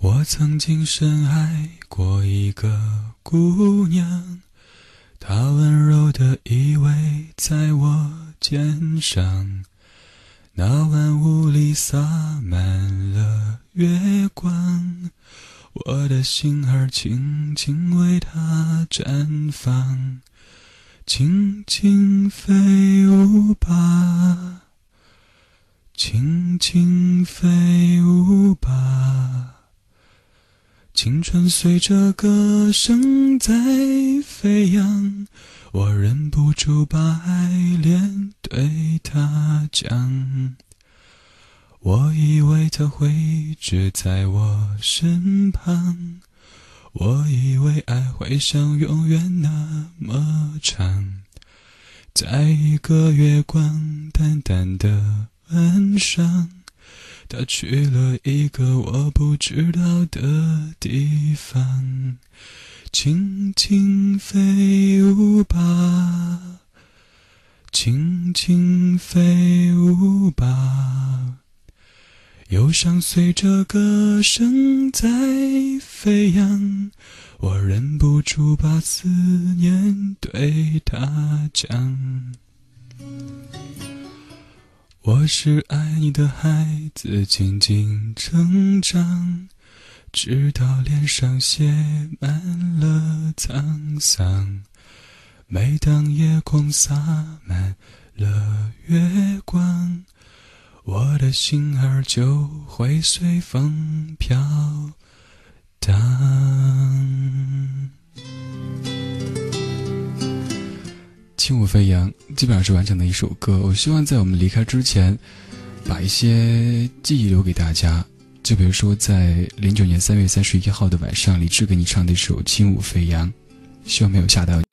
我曾经深爱过一个姑娘，她温柔的依偎在我肩上，那晚屋里洒满了月光，我的心儿轻轻为她绽放，轻轻飞舞吧，轻轻飞舞。青春随着歌声在飞扬，我忍不住把爱恋对他讲。我以为他会一直在我身旁，我以为爱会像永远那么长。在一个月光淡淡的晚上。他去了一个我不知道的地方，轻轻飞舞吧，轻轻飞舞吧，忧伤随着歌声在飞扬，我忍不住把思念对他讲。是爱你的孩子，静静成长，直到脸上写满了沧桑。每当夜空洒满了月光，我的心儿就会随风飘荡。轻舞飞扬基本上是完整的一首歌。我希望在我们离开之前，把一些记忆留给大家。就比如说，在零九年三月三十一号的晚上，李志给你唱的一首《轻舞飞扬》，希望没有吓到你。